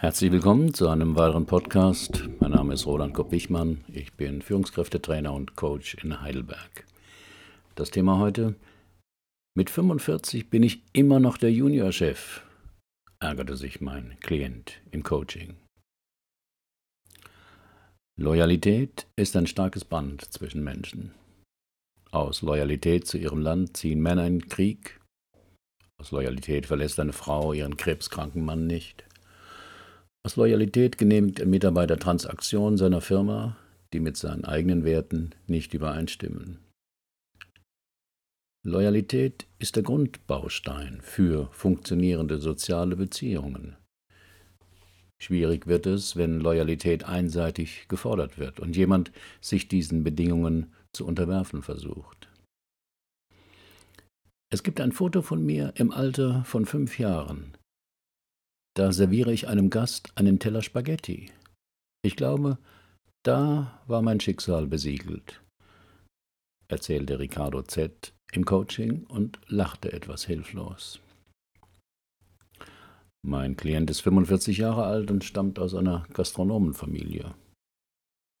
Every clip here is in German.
Herzlich willkommen zu einem weiteren Podcast. Mein Name ist Roland Kopp-Wichmann. Ich bin Führungskräftetrainer und Coach in Heidelberg. Das Thema heute: Mit 45 bin ich immer noch der Juniorchef, ärgerte sich mein Klient im Coaching. Loyalität ist ein starkes Band zwischen Menschen. Aus Loyalität zu ihrem Land ziehen Männer in Krieg. Aus Loyalität verlässt eine Frau ihren krebskranken Mann nicht. Aus Loyalität genehmigt ein Mitarbeiter Transaktionen seiner Firma, die mit seinen eigenen Werten nicht übereinstimmen. Loyalität ist der Grundbaustein für funktionierende soziale Beziehungen. Schwierig wird es, wenn Loyalität einseitig gefordert wird und jemand sich diesen Bedingungen zu unterwerfen versucht. Es gibt ein Foto von mir im Alter von fünf Jahren, da serviere ich einem Gast einen Teller Spaghetti. Ich glaube, da war mein Schicksal besiegelt, erzählte Ricardo Z. im Coaching und lachte etwas hilflos. Mein Klient ist 45 Jahre alt und stammt aus einer Gastronomenfamilie.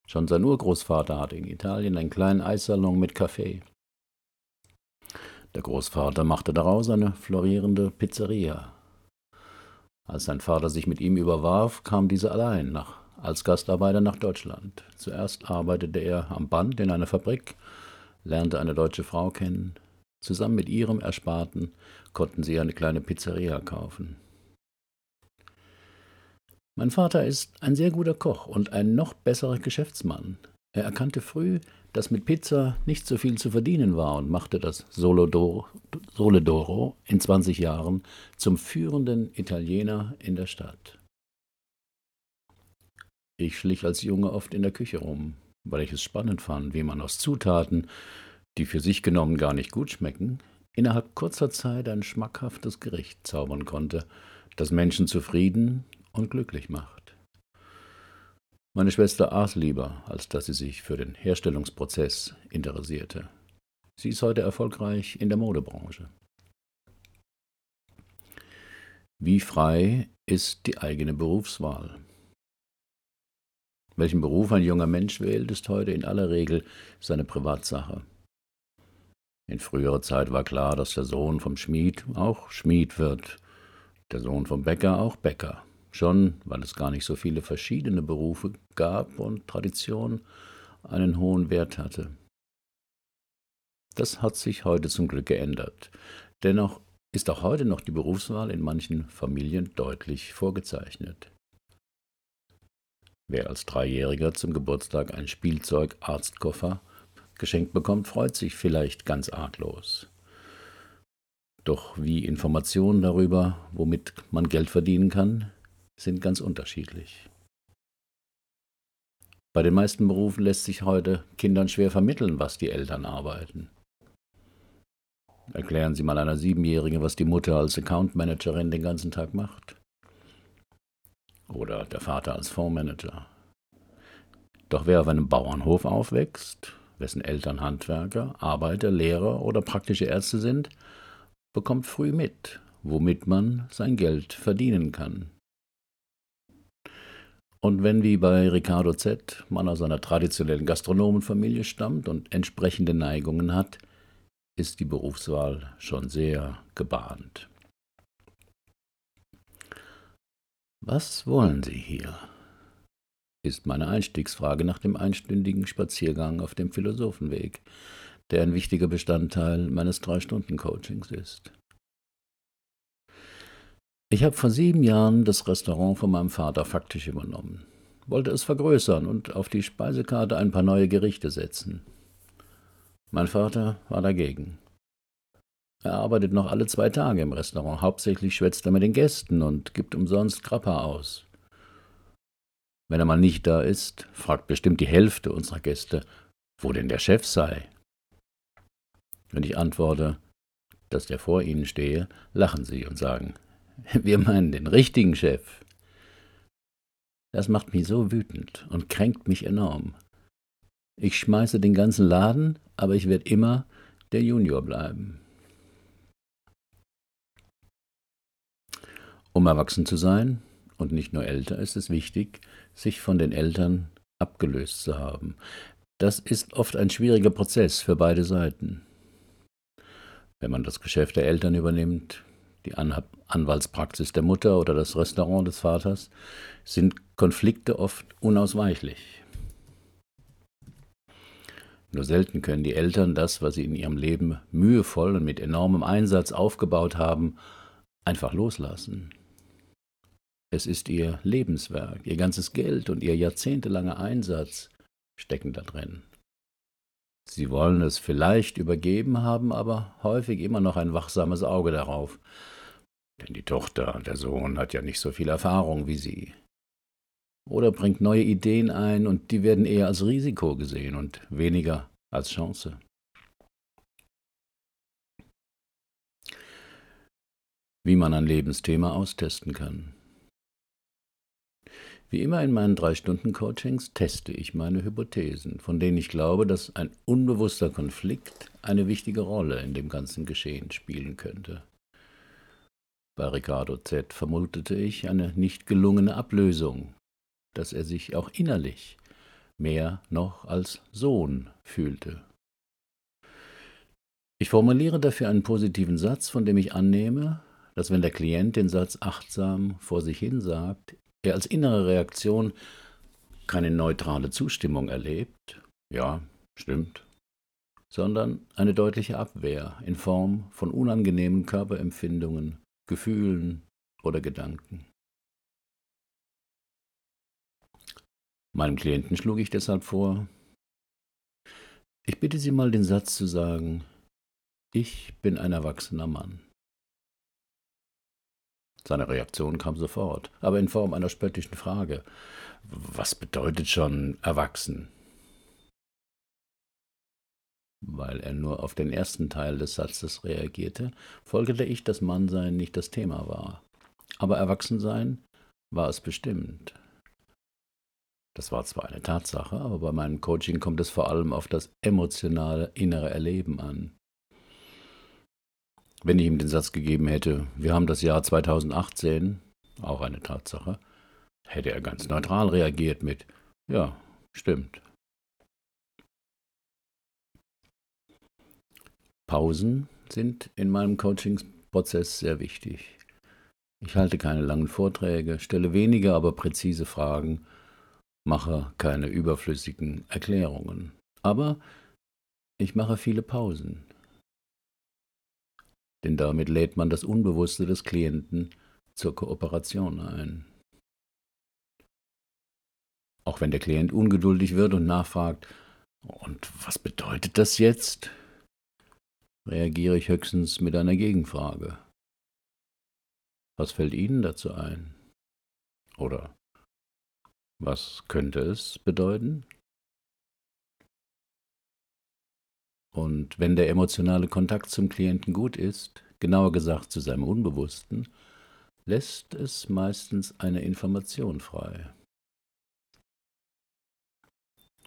Schon sein Urgroßvater hatte in Italien einen kleinen Eissalon mit Kaffee. Der Großvater machte daraus eine florierende Pizzeria. Als sein Vater sich mit ihm überwarf, kam dieser allein nach, als Gastarbeiter nach Deutschland. Zuerst arbeitete er am Band in einer Fabrik, lernte eine deutsche Frau kennen. Zusammen mit ihrem Ersparten konnten sie eine kleine Pizzeria kaufen. Mein Vater ist ein sehr guter Koch und ein noch besserer Geschäftsmann. Er erkannte früh, dass mit Pizza nicht so viel zu verdienen war und machte das Soledoro in 20 Jahren zum führenden Italiener in der Stadt. Ich schlich als Junge oft in der Küche rum, weil ich es spannend fand, wie man aus Zutaten, die für sich genommen gar nicht gut schmecken, innerhalb kurzer Zeit ein schmackhaftes Gericht zaubern konnte, das Menschen zufrieden und glücklich macht. Meine Schwester aß lieber, als dass sie sich für den Herstellungsprozess interessierte. Sie ist heute erfolgreich in der Modebranche. Wie frei ist die eigene Berufswahl? Welchen Beruf ein junger Mensch wählt, ist heute in aller Regel seine Privatsache. In früherer Zeit war klar, dass der Sohn vom Schmied auch Schmied wird, der Sohn vom Bäcker auch Bäcker. Schon, weil es gar nicht so viele verschiedene Berufe gab und Tradition einen hohen Wert hatte. Das hat sich heute zum Glück geändert. Dennoch ist auch heute noch die Berufswahl in manchen Familien deutlich vorgezeichnet. Wer als Dreijähriger zum Geburtstag ein Spielzeug-Arztkoffer geschenkt bekommt, freut sich vielleicht ganz arglos. Doch wie Informationen darüber, womit man Geld verdienen kann, sind ganz unterschiedlich. Bei den meisten Berufen lässt sich heute Kindern schwer vermitteln, was die Eltern arbeiten. Erklären Sie mal einer Siebenjährigen, was die Mutter als Accountmanagerin den ganzen Tag macht. Oder der Vater als Fondsmanager. Doch wer auf einem Bauernhof aufwächst, wessen Eltern Handwerker, Arbeiter, Lehrer oder praktische Ärzte sind, bekommt früh mit, womit man sein Geld verdienen kann. Und wenn wie bei Ricardo Z. man aus einer traditionellen Gastronomenfamilie stammt und entsprechende Neigungen hat, ist die Berufswahl schon sehr gebahnt. Was wollen Sie hier? ist meine Einstiegsfrage nach dem einstündigen Spaziergang auf dem Philosophenweg, der ein wichtiger Bestandteil meines Drei-Stunden-Coachings ist. Ich habe vor sieben Jahren das Restaurant von meinem Vater faktisch übernommen, wollte es vergrößern und auf die Speisekarte ein paar neue Gerichte setzen. Mein Vater war dagegen. Er arbeitet noch alle zwei Tage im Restaurant, hauptsächlich schwätzt er mit den Gästen und gibt umsonst Grappa aus. Wenn er mal nicht da ist, fragt bestimmt die Hälfte unserer Gäste, wo denn der Chef sei. Wenn ich antworte, dass der vor ihnen stehe, lachen sie und sagen, Wir meinen den richtigen Chef. Das macht mich so wütend und kränkt mich enorm. Ich schmeiße den ganzen Laden, aber ich werde immer der Junior bleiben. Um erwachsen zu sein und nicht nur älter, ist es wichtig, sich von den Eltern abgelöst zu haben. Das ist oft ein schwieriger Prozess für beide Seiten. Wenn man das Geschäft der Eltern übernimmt, die Anwaltspraxis der Mutter oder das Restaurant des Vaters, sind Konflikte oft unausweichlich. Nur selten können die Eltern das, was sie in ihrem Leben mühevoll und mit enormem Einsatz aufgebaut haben, einfach loslassen. Es ist ihr Lebenswerk, ihr ganzes Geld und ihr jahrzehntelanger Einsatz stecken da drin. Sie wollen es vielleicht übergeben, haben aber häufig immer noch ein wachsames Auge darauf. Denn die Tochter, der Sohn hat ja nicht so viel Erfahrung wie sie. Oder bringt neue Ideen ein und die werden eher als Risiko gesehen und weniger als Chance. Wie man ein Lebensthema austesten kann. Wie immer in meinen drei-Stunden-Coachings teste ich meine Hypothesen, von denen ich glaube, dass ein unbewusster Konflikt eine wichtige Rolle in dem ganzen Geschehen spielen könnte. Bei Ricardo Z vermutete ich eine nicht gelungene Ablösung, dass er sich auch innerlich mehr noch als Sohn fühlte. Ich formuliere dafür einen positiven Satz, von dem ich annehme, dass wenn der Klient den Satz achtsam vor sich hin sagt, er als innere Reaktion keine neutrale Zustimmung erlebt, ja, stimmt, sondern eine deutliche Abwehr in Form von unangenehmen Körperempfindungen, Gefühlen oder Gedanken. Meinem Klienten schlug ich deshalb vor, ich bitte Sie mal den Satz zu sagen, ich bin ein erwachsener Mann. Seine Reaktion kam sofort, aber in Form einer spöttischen Frage. Was bedeutet schon erwachsen? Weil er nur auf den ersten Teil des Satzes reagierte, folgerte ich, dass Mannsein nicht das Thema war. Aber Erwachsensein war es bestimmt. Das war zwar eine Tatsache, aber bei meinem Coaching kommt es vor allem auf das emotionale innere Erleben an. Wenn ich ihm den Satz gegeben hätte, wir haben das Jahr 2018, auch eine Tatsache, hätte er ganz neutral reagiert mit, ja, stimmt. Pausen sind in meinem Coachingsprozess sehr wichtig. Ich halte keine langen Vorträge, stelle wenige, aber präzise Fragen, mache keine überflüssigen Erklärungen. Aber ich mache viele Pausen denn damit lädt man das Unbewusste des Klienten zur Kooperation ein. Auch wenn der Klient ungeduldig wird und nachfragt, und was bedeutet das jetzt? reagiere ich höchstens mit einer Gegenfrage. Was fällt Ihnen dazu ein? Oder was könnte es bedeuten? Und wenn der emotionale Kontakt zum Klienten gut ist, genauer gesagt zu seinem Unbewussten, lässt es meistens eine Information frei.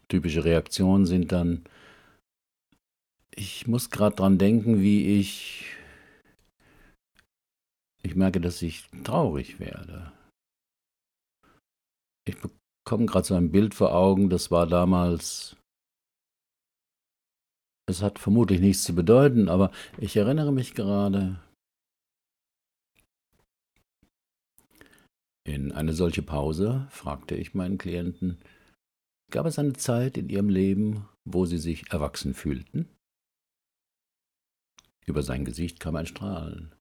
Typische Reaktionen sind dann, ich muss gerade dran denken, wie ich, ich merke, dass ich traurig werde. Ich bekomme gerade so ein Bild vor Augen, das war damals es hat vermutlich nichts zu bedeuten, aber ich erinnere mich gerade, in eine solche Pause fragte ich meinen Klienten, gab es eine Zeit in ihrem Leben, wo sie sich erwachsen fühlten? Über sein Gesicht kam ein Strahlen.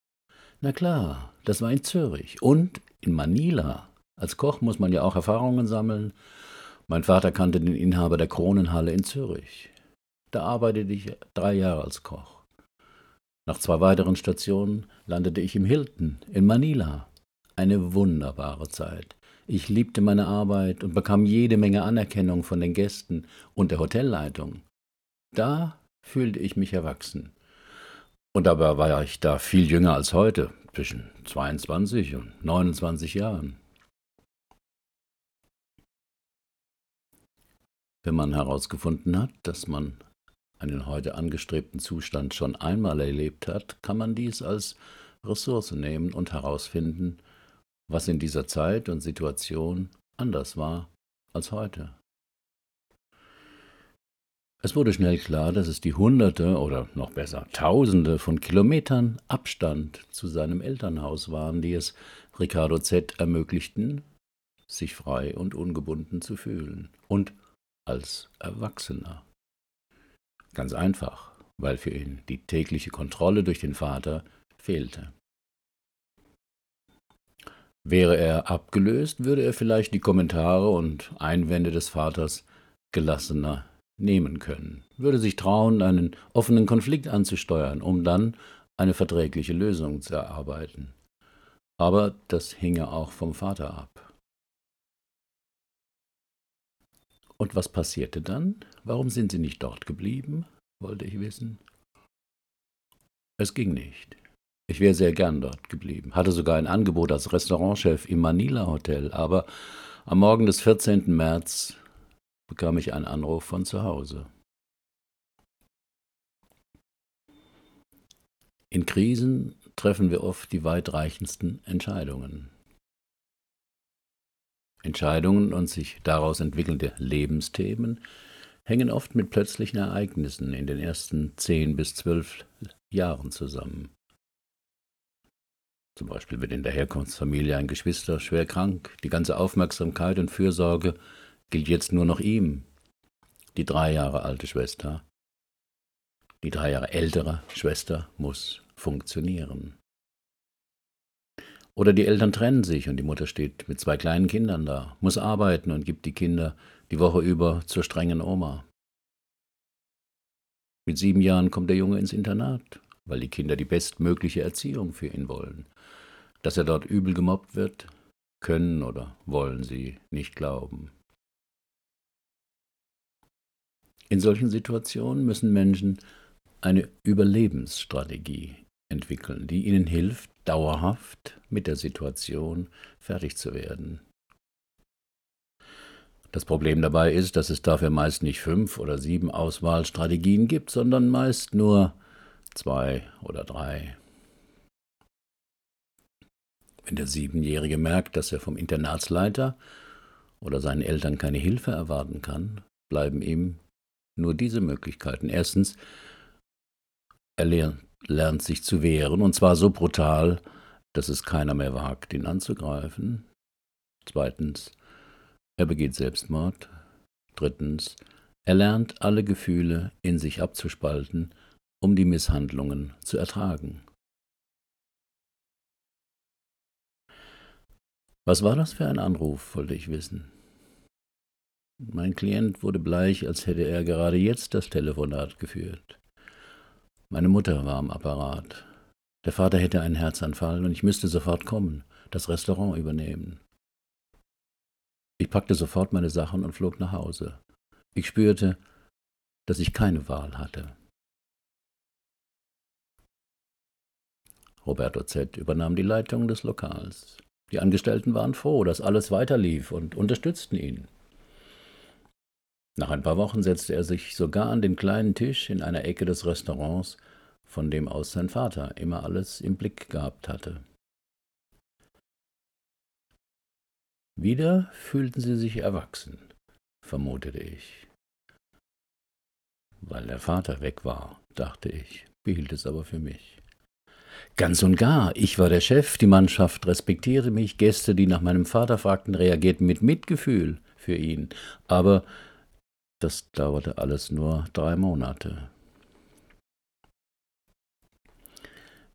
Na klar, das war in Zürich und in Manila. Als Koch muss man ja auch Erfahrungen sammeln. Mein Vater kannte den Inhaber der Kronenhalle in Zürich. Da arbeitete ich drei Jahre als Koch. Nach zwei weiteren Stationen landete ich im Hilton in Manila. Eine wunderbare Zeit. Ich liebte meine Arbeit und bekam jede Menge Anerkennung von den Gästen und der Hotelleitung. Da fühlte ich mich erwachsen. Und dabei war ich da viel jünger als heute, zwischen 22 und 29 Jahren. Wenn man herausgefunden hat, dass man einen heute angestrebten Zustand schon einmal erlebt hat, kann man dies als Ressource nehmen und herausfinden, was in dieser Zeit und Situation anders war als heute. Es wurde schnell klar, dass es die Hunderte oder noch besser Tausende von Kilometern Abstand zu seinem Elternhaus waren, die es Ricardo Z ermöglichten, sich frei und ungebunden zu fühlen und als Erwachsener. Ganz einfach, weil für ihn die tägliche Kontrolle durch den Vater fehlte. Wäre er abgelöst, würde er vielleicht die Kommentare und Einwände des Vaters gelassener nehmen können, würde sich trauen, einen offenen Konflikt anzusteuern, um dann eine verträgliche Lösung zu erarbeiten. Aber das hinge auch vom Vater ab. Und was passierte dann? Warum sind Sie nicht dort geblieben? wollte ich wissen. Es ging nicht. Ich wäre sehr gern dort geblieben, hatte sogar ein Angebot als Restaurantchef im Manila Hotel, aber am Morgen des 14. März bekam ich einen Anruf von zu Hause. In Krisen treffen wir oft die weitreichendsten Entscheidungen. Entscheidungen und sich daraus entwickelnde Lebensthemen hängen oft mit plötzlichen Ereignissen in den ersten zehn bis zwölf Jahren zusammen. Zum Beispiel wird in der Herkunftsfamilie ein Geschwister schwer krank, die ganze Aufmerksamkeit und Fürsorge gilt jetzt nur noch ihm, die drei Jahre alte Schwester. Die drei Jahre ältere Schwester muss funktionieren. Oder die Eltern trennen sich und die Mutter steht mit zwei kleinen Kindern da, muss arbeiten und gibt die Kinder die Woche über zur strengen Oma. Mit sieben Jahren kommt der Junge ins Internat, weil die Kinder die bestmögliche Erziehung für ihn wollen. Dass er dort übel gemobbt wird, können oder wollen sie nicht glauben. In solchen Situationen müssen Menschen eine Überlebensstrategie entwickeln, die ihnen hilft, dauerhaft mit der Situation fertig zu werden. Das Problem dabei ist, dass es dafür meist nicht fünf oder sieben Auswahlstrategien gibt, sondern meist nur zwei oder drei. Wenn der Siebenjährige merkt, dass er vom Internatsleiter oder seinen Eltern keine Hilfe erwarten kann, bleiben ihm nur diese Möglichkeiten. Erstens, er lernt, sich zu wehren, und zwar so brutal, dass es keiner mehr wagt, ihn anzugreifen. Zweitens, er begeht Selbstmord. Drittens, er lernt alle Gefühle in sich abzuspalten, um die Misshandlungen zu ertragen. Was war das für ein Anruf, wollte ich wissen. Mein Klient wurde bleich, als hätte er gerade jetzt das Telefonat geführt. Meine Mutter war am Apparat. Der Vater hätte einen Herzanfall und ich müsste sofort kommen, das Restaurant übernehmen. Ich packte sofort meine Sachen und flog nach Hause. Ich spürte, dass ich keine Wahl hatte. Roberto Z. übernahm die Leitung des Lokals. Die Angestellten waren froh, dass alles weiterlief und unterstützten ihn. Nach ein paar Wochen setzte er sich sogar an den kleinen Tisch in einer Ecke des Restaurants, von dem aus sein Vater immer alles im Blick gehabt hatte. Wieder fühlten sie sich erwachsen, vermutete ich. Weil der Vater weg war, dachte ich, behielt es aber für mich. Ganz und gar, ich war der Chef, die Mannschaft respektierte mich, Gäste, die nach meinem Vater fragten, reagierten mit Mitgefühl für ihn, aber das dauerte alles nur drei Monate.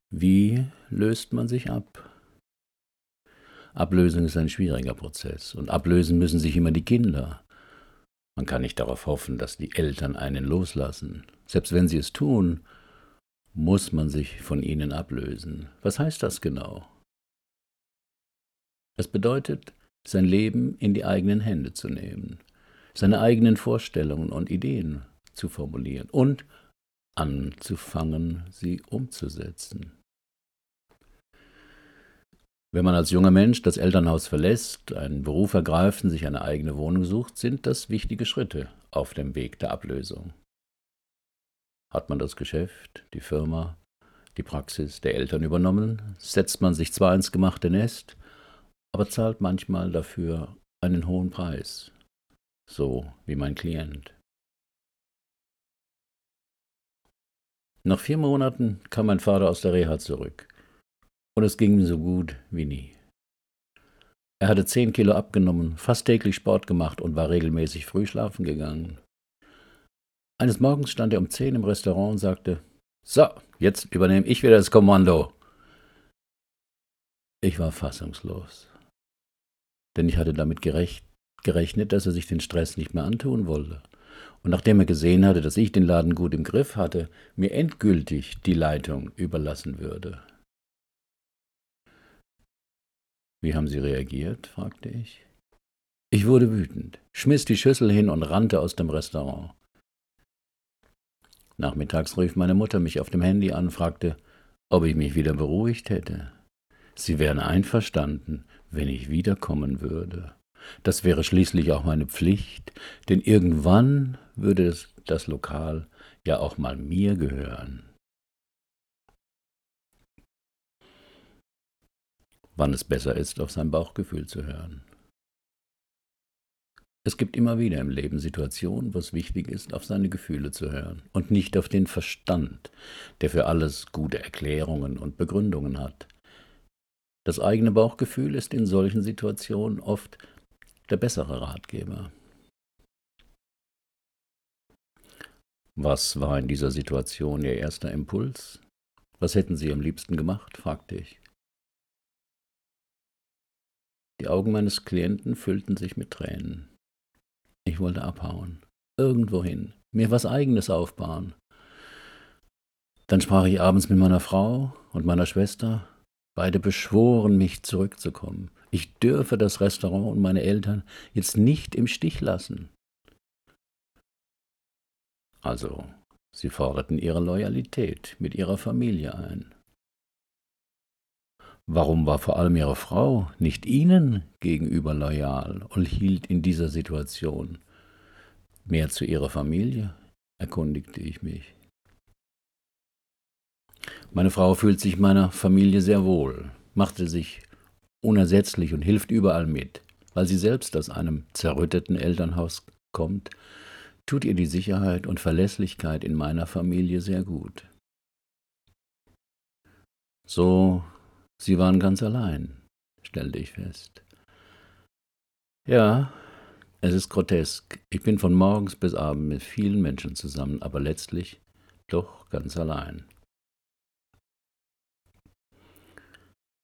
Wie löst man sich ab? Ablösung ist ein schwieriger Prozess und ablösen müssen sich immer die Kinder. Man kann nicht darauf hoffen, dass die Eltern einen loslassen. Selbst wenn sie es tun, muss man sich von ihnen ablösen. Was heißt das genau? Es bedeutet, sein Leben in die eigenen Hände zu nehmen, seine eigenen Vorstellungen und Ideen zu formulieren und anzufangen, sie umzusetzen. Wenn man als junger Mensch das Elternhaus verlässt, einen Beruf ergreift und sich eine eigene Wohnung sucht, sind das wichtige Schritte auf dem Weg der Ablösung. Hat man das Geschäft, die Firma, die Praxis der Eltern übernommen, setzt man sich zwar ins gemachte Nest, aber zahlt manchmal dafür einen hohen Preis, so wie mein Klient. Nach vier Monaten kam mein Vater aus der Reha zurück und es ging ihm so gut wie nie. Er hatte zehn Kilo abgenommen, fast täglich Sport gemacht und war regelmäßig früh schlafen gegangen. Eines Morgens stand er um zehn im Restaurant und sagte, so, jetzt übernehme ich wieder das Kommando. Ich war fassungslos, denn ich hatte damit gerecht, gerechnet, dass er sich den Stress nicht mehr antun wollte und nachdem er gesehen hatte, dass ich den Laden gut im Griff hatte, mir endgültig die Leitung überlassen würde. Wie haben Sie reagiert? fragte ich. Ich wurde wütend, schmiss die Schüssel hin und rannte aus dem Restaurant. Nachmittags rief meine Mutter mich auf dem Handy an fragte, ob ich mich wieder beruhigt hätte. Sie wären einverstanden, wenn ich wiederkommen würde. Das wäre schließlich auch meine Pflicht, denn irgendwann würde das Lokal ja auch mal mir gehören. Wann es besser ist, auf sein Bauchgefühl zu hören. Es gibt immer wieder im Leben Situationen, wo es wichtig ist, auf seine Gefühle zu hören und nicht auf den Verstand, der für alles gute Erklärungen und Begründungen hat. Das eigene Bauchgefühl ist in solchen Situationen oft der bessere Ratgeber. Was war in dieser Situation Ihr erster Impuls? Was hätten Sie am liebsten gemacht? fragte ich. Die Augen meines Klienten füllten sich mit Tränen. Ich wollte abhauen, irgendwohin, mir was eigenes aufbauen. Dann sprach ich abends mit meiner Frau und meiner Schwester. Beide beschworen mich zurückzukommen. Ich dürfe das Restaurant und meine Eltern jetzt nicht im Stich lassen. Also, sie forderten ihre Loyalität mit ihrer Familie ein. Warum war vor allem ihre Frau nicht ihnen gegenüber loyal und hielt in dieser Situation mehr zu ihrer Familie? erkundigte ich mich. Meine Frau fühlt sich meiner Familie sehr wohl, machte sich unersetzlich und hilft überall mit. Weil sie selbst aus einem zerrütteten Elternhaus kommt, tut ihr die Sicherheit und Verlässlichkeit in meiner Familie sehr gut. So, sie waren ganz allein, stellte ich fest. Ja, es ist grotesk. Ich bin von morgens bis abends mit vielen Menschen zusammen, aber letztlich doch ganz allein.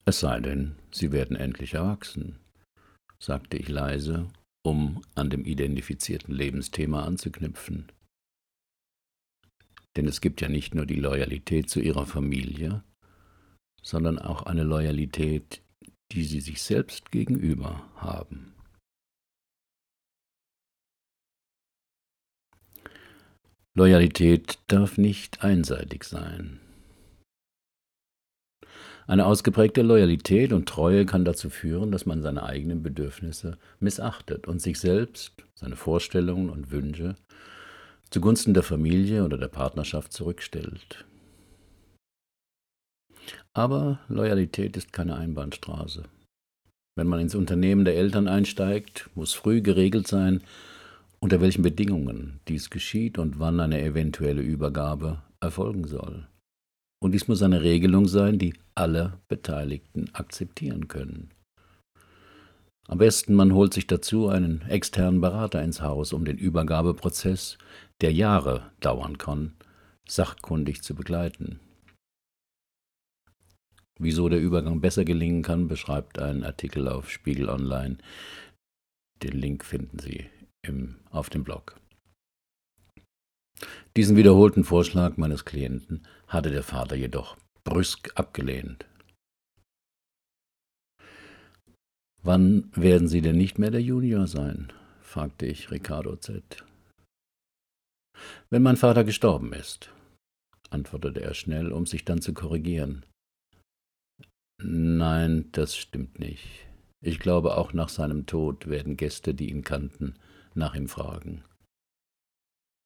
Es sei denn, Sie werden endlich erwachsen, sagte ich leise, um an dem identifizierten Lebensthema anzuknüpfen. Denn es gibt ja nicht nur die Loyalität zu Ihrer Familie, sondern auch eine Loyalität, die Sie sich selbst gegenüber haben. Loyalität darf nicht einseitig sein. Eine ausgeprägte Loyalität und Treue kann dazu führen, dass man seine eigenen Bedürfnisse missachtet und sich selbst, seine Vorstellungen und Wünsche zugunsten der Familie oder der Partnerschaft zurückstellt. Aber Loyalität ist keine Einbahnstraße. Wenn man ins Unternehmen der Eltern einsteigt, muss früh geregelt sein, unter welchen Bedingungen dies geschieht und wann eine eventuelle Übergabe erfolgen soll. Und dies muss eine Regelung sein, die alle Beteiligten akzeptieren können. Am besten man holt sich dazu einen externen Berater ins Haus, um den Übergabeprozess, der Jahre dauern kann, sachkundig zu begleiten. Wieso der Übergang besser gelingen kann, beschreibt ein Artikel auf Spiegel Online. Den Link finden Sie im, auf dem Blog. Diesen wiederholten Vorschlag meines Klienten hatte der Vater jedoch brüsk abgelehnt. Wann werden Sie denn nicht mehr der Junior sein? fragte ich Ricardo Z. Wenn mein Vater gestorben ist, antwortete er schnell, um sich dann zu korrigieren. Nein, das stimmt nicht. Ich glaube, auch nach seinem Tod werden Gäste, die ihn kannten, nach ihm fragen.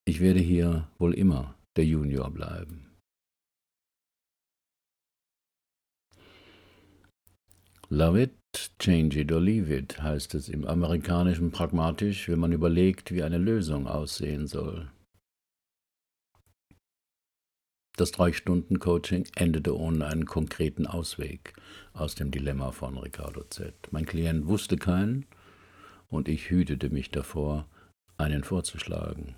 Ich werde hier wohl immer der Junior bleiben. Love It change it or leave it, heißt es im amerikanischen pragmatisch, wenn man überlegt, wie eine Lösung aussehen soll. Das Drei-Stunden-Coaching endete ohne einen konkreten Ausweg aus dem Dilemma von Ricardo Z. Mein Klient wusste keinen und ich hütete mich davor, einen vorzuschlagen.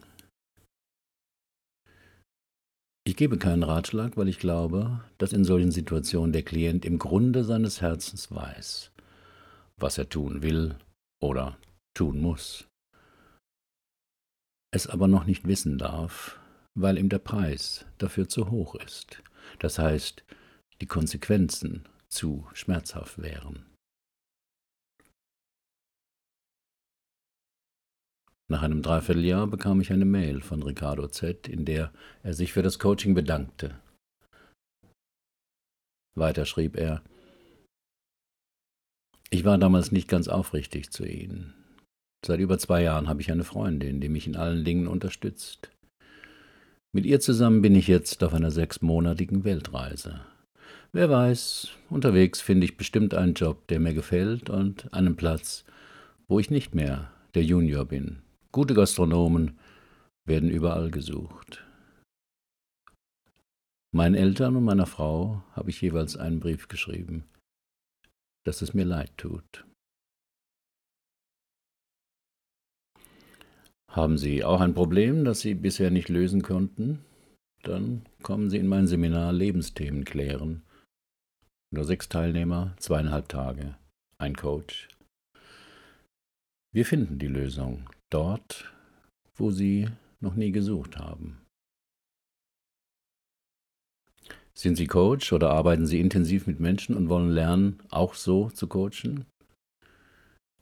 Ich gebe keinen Ratschlag, weil ich glaube, dass in solchen Situationen der Klient im Grunde seines Herzens weiß, was er tun will oder tun muss, es aber noch nicht wissen darf, weil ihm der Preis dafür zu hoch ist. Das heißt, die Konsequenzen zu schmerzhaft wären. Nach einem Dreivierteljahr bekam ich eine Mail von Ricardo Z., in der er sich für das Coaching bedankte. Weiter schrieb er, ich war damals nicht ganz aufrichtig zu Ihnen. Seit über zwei Jahren habe ich eine Freundin, die mich in allen Dingen unterstützt. Mit ihr zusammen bin ich jetzt auf einer sechsmonatigen Weltreise. Wer weiß, unterwegs finde ich bestimmt einen Job, der mir gefällt und einen Platz, wo ich nicht mehr der Junior bin. Gute Gastronomen werden überall gesucht. Meinen Eltern und meiner Frau habe ich jeweils einen Brief geschrieben, dass es mir leid tut. Haben Sie auch ein Problem, das Sie bisher nicht lösen konnten? Dann kommen Sie in mein Seminar Lebensthemen klären. Nur sechs Teilnehmer, zweieinhalb Tage, ein Coach. Wir finden die Lösung dort, wo Sie noch nie gesucht haben. Sind Sie Coach oder arbeiten Sie intensiv mit Menschen und wollen lernen, auch so zu coachen?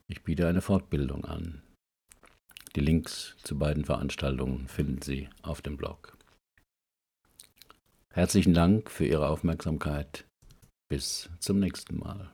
Ich biete eine Fortbildung an. Die Links zu beiden Veranstaltungen finden Sie auf dem Blog. Herzlichen Dank für Ihre Aufmerksamkeit. Bis zum nächsten Mal.